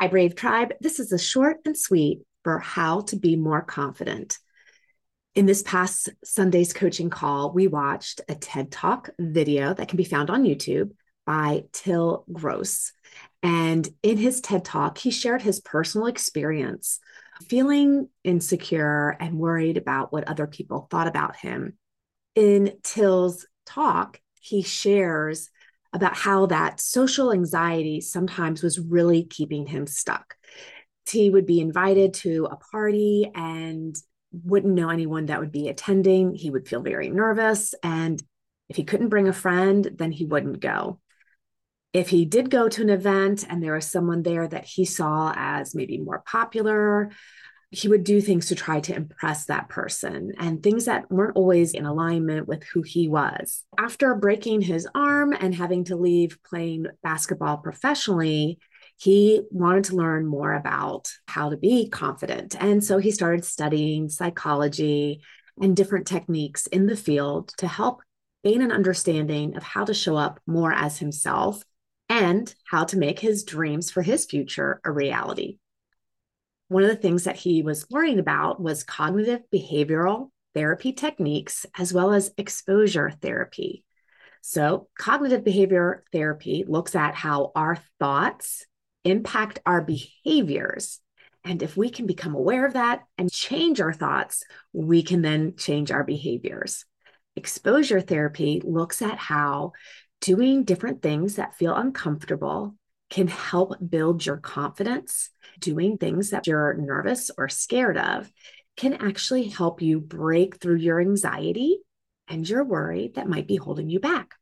Hi, Brave Tribe. This is a short and sweet for how to be more confident. In this past Sunday's coaching call, we watched a TED Talk video that can be found on YouTube by Till Gross. And in his TED Talk, he shared his personal experience feeling insecure and worried about what other people thought about him. In Till's talk, he shares about how that social anxiety sometimes was really keeping him stuck. He would be invited to a party and wouldn't know anyone that would be attending. He would feel very nervous. And if he couldn't bring a friend, then he wouldn't go. If he did go to an event and there was someone there that he saw as maybe more popular, he would do things to try to impress that person and things that weren't always in alignment with who he was. After breaking his arm and having to leave playing basketball professionally, he wanted to learn more about how to be confident. And so he started studying psychology and different techniques in the field to help gain an understanding of how to show up more as himself and how to make his dreams for his future a reality one of the things that he was learning about was cognitive behavioral therapy techniques as well as exposure therapy. So, cognitive behavior therapy looks at how our thoughts impact our behaviors. And if we can become aware of that and change our thoughts, we can then change our behaviors. Exposure therapy looks at how doing different things that feel uncomfortable can help build your confidence. Doing things that you're nervous or scared of can actually help you break through your anxiety and your worry that might be holding you back.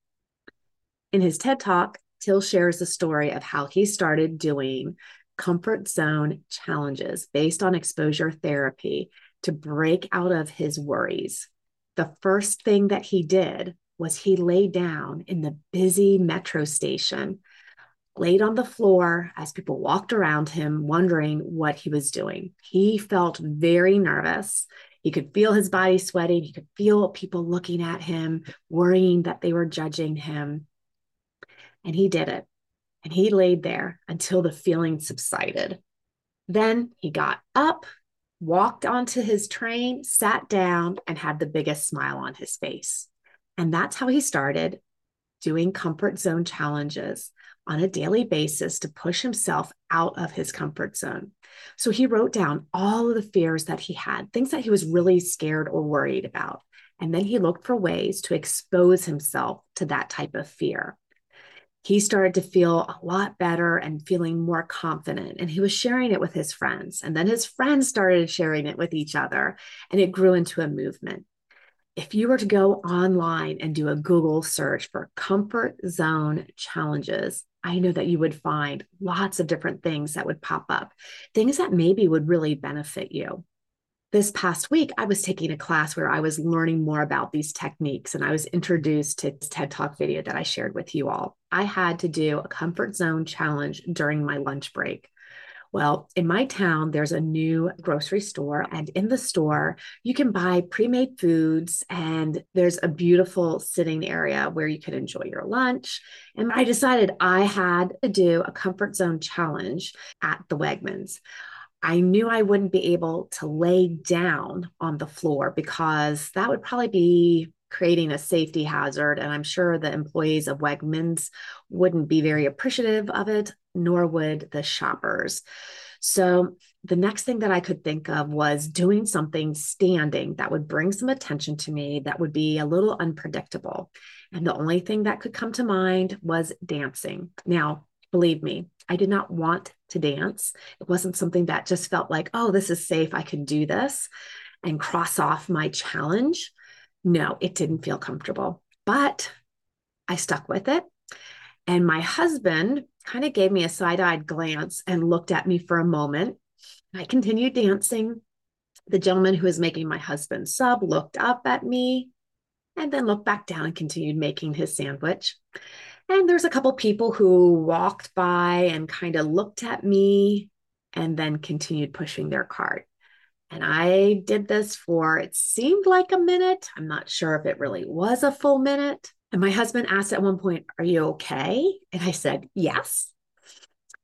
In his TED Talk, Till shares the story of how he started doing comfort zone challenges based on exposure therapy to break out of his worries. The first thing that he did was he lay down in the busy metro station laid on the floor as people walked around him, wondering what he was doing. He felt very nervous. He could feel his body sweating. He could feel people looking at him, worrying that they were judging him. And he did it. And he laid there until the feeling subsided. Then he got up, walked onto his train, sat down, and had the biggest smile on his face. And that's how he started doing comfort zone challenges on a daily basis to push himself out of his comfort zone. So he wrote down all of the fears that he had, things that he was really scared or worried about. And then he looked for ways to expose himself to that type of fear. He started to feel a lot better and feeling more confident. And he was sharing it with his friends. And then his friends started sharing it with each other. And it grew into a movement if you were to go online and do a Google search for comfort zone challenges, I know that you would find lots of different things that would pop up, things that maybe would really benefit you. This past week, I was taking a class where I was learning more about these techniques, and I was introduced to this TED Talk video that I shared with you all. I had to do a comfort zone challenge during my lunch break. Well, in my town, there's a new grocery store, and in the store, you can buy pre made foods, and there's a beautiful sitting area where you can enjoy your lunch. And I decided I had to do a comfort zone challenge at the Wegmans. I knew I wouldn't be able to lay down on the floor because that would probably be creating a safety hazard. And I'm sure the employees of Wegmans wouldn't be very appreciative of it, nor would the shoppers. So the next thing that I could think of was doing something standing that would bring some attention to me that would be a little unpredictable. And the only thing that could come to mind was dancing. Now, believe me, I did not want to dance. It wasn't something that just felt like, oh, this is safe. I can do this and cross off my challenge. No, it didn't feel comfortable, but I stuck with it. And my husband kind of gave me a side eyed glance and looked at me for a moment. I continued dancing. The gentleman who was making my husband's sub looked up at me and then looked back down and continued making his sandwich. And there's a couple people who walked by and kind of looked at me and then continued pushing their cart. And I did this for, it seemed like a minute. I'm not sure if it really was a full minute. And my husband asked at one point, Are you okay? And I said, Yes.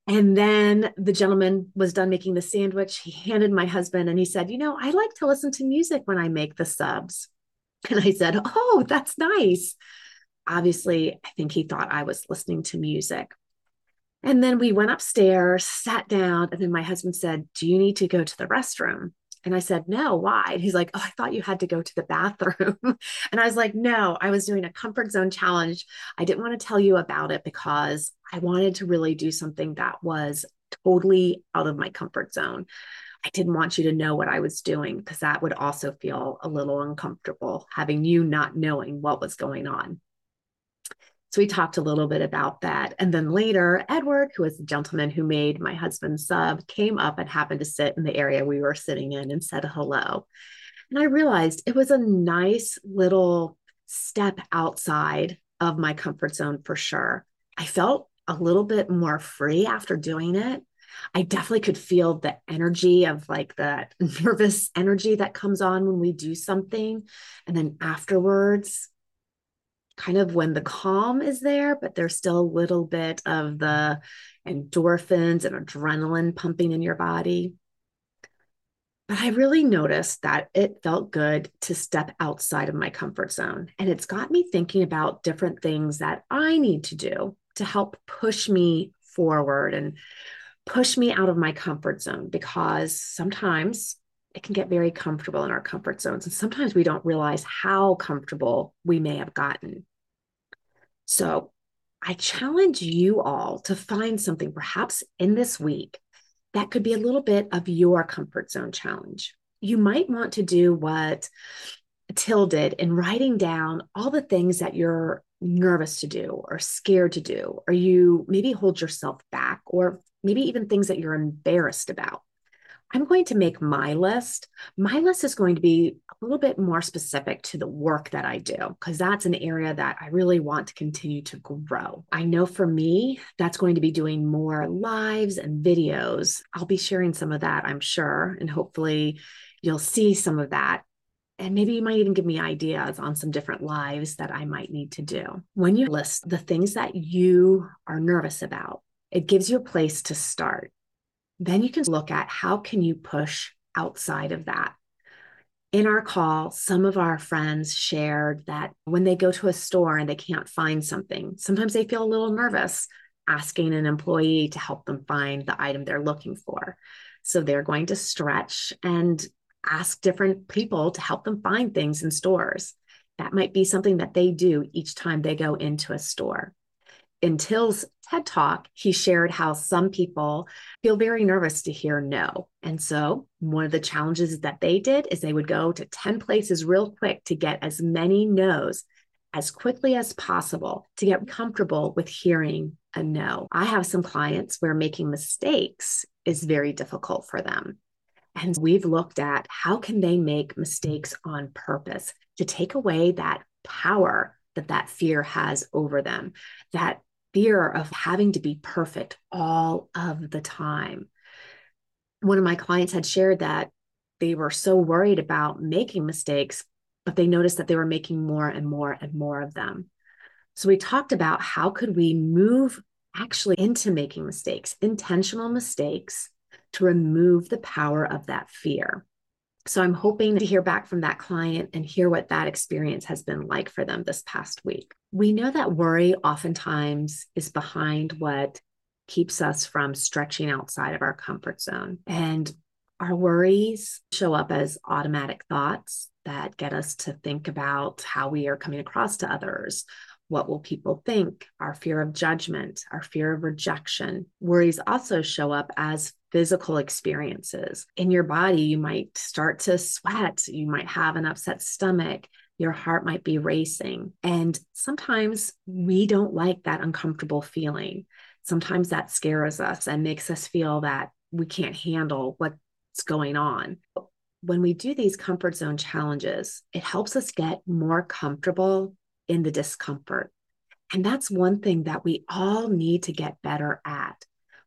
And then the gentleman was done making the sandwich. He handed my husband and he said, You know, I like to listen to music when I make the subs. And I said, Oh, that's nice. Obviously, I think he thought I was listening to music. And then we went upstairs, sat down, and then my husband said, Do you need to go to the restroom? And I said, No, why? And he's like, Oh, I thought you had to go to the bathroom. and I was like, No, I was doing a comfort zone challenge. I didn't want to tell you about it because I wanted to really do something that was totally out of my comfort zone. I didn't want you to know what I was doing because that would also feel a little uncomfortable having you not knowing what was going on. So we talked a little bit about that. And then later, Edward, who was the gentleman who made my husband's sub, came up and happened to sit in the area we were sitting in and said hello. And I realized it was a nice little step outside of my comfort zone for sure. I felt a little bit more free after doing it. I definitely could feel the energy of like the nervous energy that comes on when we do something. And then afterwards, kind of when the calm is there, but there's still a little bit of the endorphins and adrenaline pumping in your body. But I really noticed that it felt good to step outside of my comfort zone. And it's got me thinking about different things that I need to do to help push me forward and push me out of my comfort zone because sometimes it can get very comfortable in our comfort zones. And sometimes we don't realize how comfortable we may have gotten. So I challenge you all to find something perhaps in this week that could be a little bit of your comfort zone challenge. You might want to do what Till did in writing down all the things that you're nervous to do or scared to do, or you maybe hold yourself back, or maybe even things that you're embarrassed about. I'm going to make my list. My list is going to be a little bit more specific to the work that I do, because that's an area that I really want to continue to grow. I know for me, that's going to be doing more lives and videos. I'll be sharing some of that, I'm sure, and hopefully you'll see some of that. And maybe you might even give me ideas on some different lives that I might need to do. When you list the things that you are nervous about, it gives you a place to start then you can look at how can you push outside of that. In our call some of our friends shared that when they go to a store and they can't find something sometimes they feel a little nervous asking an employee to help them find the item they're looking for. So they're going to stretch and ask different people to help them find things in stores. That might be something that they do each time they go into a store in Till's TED Talk, he shared how some people feel very nervous to hear no. And so, one of the challenges that they did is they would go to 10 places real quick to get as many no's as quickly as possible to get comfortable with hearing a no. I have some clients where making mistakes is very difficult for them. And we've looked at how can they make mistakes on purpose to take away that power that that fear has over them, that fear of having to be perfect all of the time. One of my clients had shared that they were so worried about making mistakes, but they noticed that they were making more and more and more of them. So we talked about how could we move actually into making mistakes, intentional mistakes to remove the power of that fear. So I'm hoping to hear back from that client and hear what that experience has been like for them this past week. We know that worry oftentimes is behind what keeps us from stretching outside of our comfort zone. And our worries show up as automatic thoughts that get us to think about how we are coming across to others. What will people think? Our fear of judgment, our fear of rejection. Worries also show up as physical experiences. In your body, you might start to sweat, you might have an upset stomach, your heart might be racing. And sometimes we don't like that uncomfortable feeling. Sometimes that scares us and makes us feel that we can't handle what's going on. When we do these comfort zone challenges, it helps us get more comfortable in the discomfort. And that's one thing that we all need to get better at.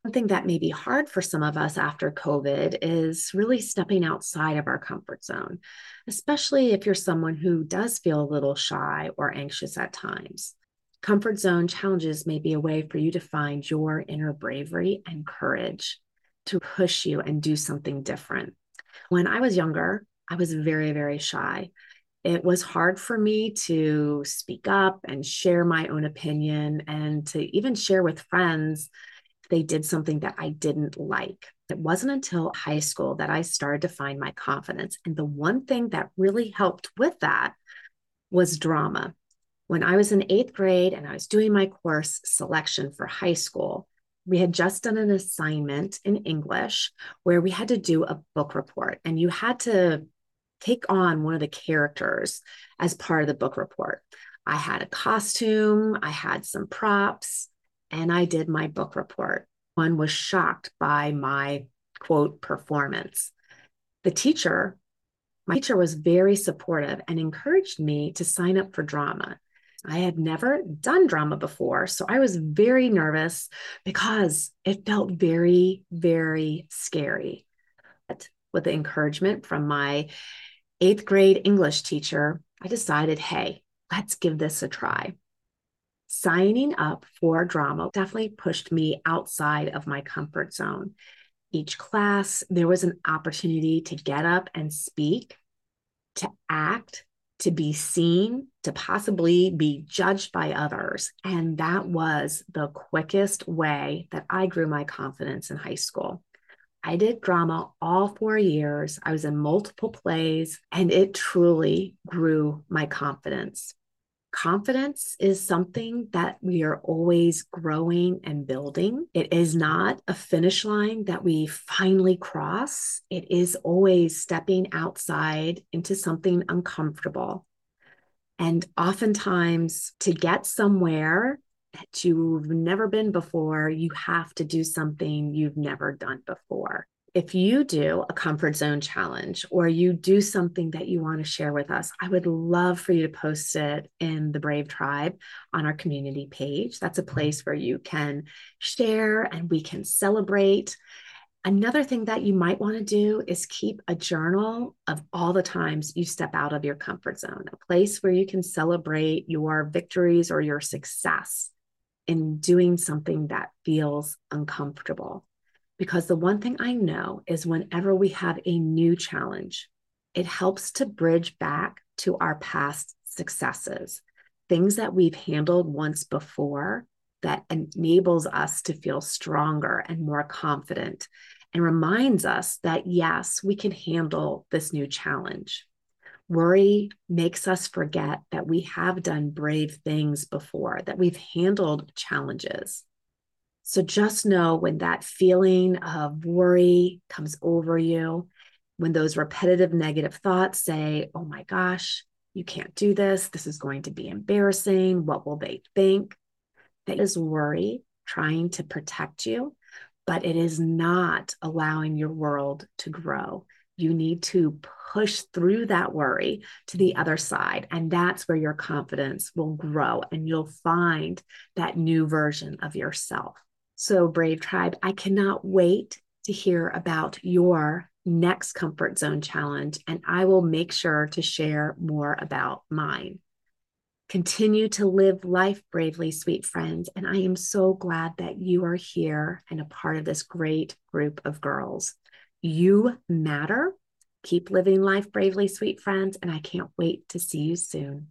One thing that may be hard for some of us after COVID is really stepping outside of our comfort zone, especially if you're someone who does feel a little shy or anxious at times. Comfort zone challenges may be a way for you to find your inner bravery and courage to push you and do something different. When I was younger, I was very, very shy. It was hard for me to speak up and share my own opinion and to even share with friends they did something that I didn't like. It wasn't until high school that I started to find my confidence. And the one thing that really helped with that was drama. When I was in eighth grade and I was doing my course selection for high school, we had just done an assignment in English where we had to do a book report, and you had to take on one of the characters as part of the book report. I had a costume, I had some props, and I did my book report. One was shocked by my quote performance. The teacher, my teacher was very supportive and encouraged me to sign up for drama. I had never done drama before. So I was very nervous because it felt very, very scary. But with the encouragement from my eighth grade English teacher, I decided, hey, let's give this a try. Signing up for drama definitely pushed me outside of my comfort zone. Each class, there was an opportunity to get up and speak, to act, to be seen, to possibly be judged by others. And that was the quickest way that I grew my confidence in high school. I did drama all four years. I was in multiple plays, and it truly grew my confidence. Confidence is something that we are always growing and building. It is not a finish line that we finally cross. It is always stepping outside into something uncomfortable. And oftentimes, to get somewhere that you've never been before, you have to do something you've never done before if you do a comfort zone challenge or you do something that you want to share with us, I would love for you to post it in the Brave Tribe on our community page. That's a mm-hmm. place where you can share and we can celebrate. Another thing that you might want to do is keep a journal of all the times you step out of your comfort zone, a place where you can celebrate your victories or your success in doing something that feels uncomfortable. Because the one thing I know is whenever we have a new challenge, it helps to bridge back to our past successes, things that we've handled once before that enables us to feel stronger and more confident and reminds us that yes, we can handle this new challenge. Worry makes us forget that we have done brave things before, that we've handled challenges. So just know when that feeling of worry comes over you, when those repetitive negative thoughts say, oh my gosh, you can't do this. This is going to be embarrassing. What will they think? That is worry trying to protect you, but it is not allowing your world to grow. You need to push through that worry to the other side. And that's where your confidence will grow and you'll find that new version of yourself. So, Brave Tribe, I cannot wait to hear about your next comfort zone challenge, and I will make sure to share more about mine. Continue to live life bravely, sweet friends. And I am so glad that you are here and a part of this great group of girls. You matter. Keep living life bravely, sweet friends. And I can't wait to see you soon.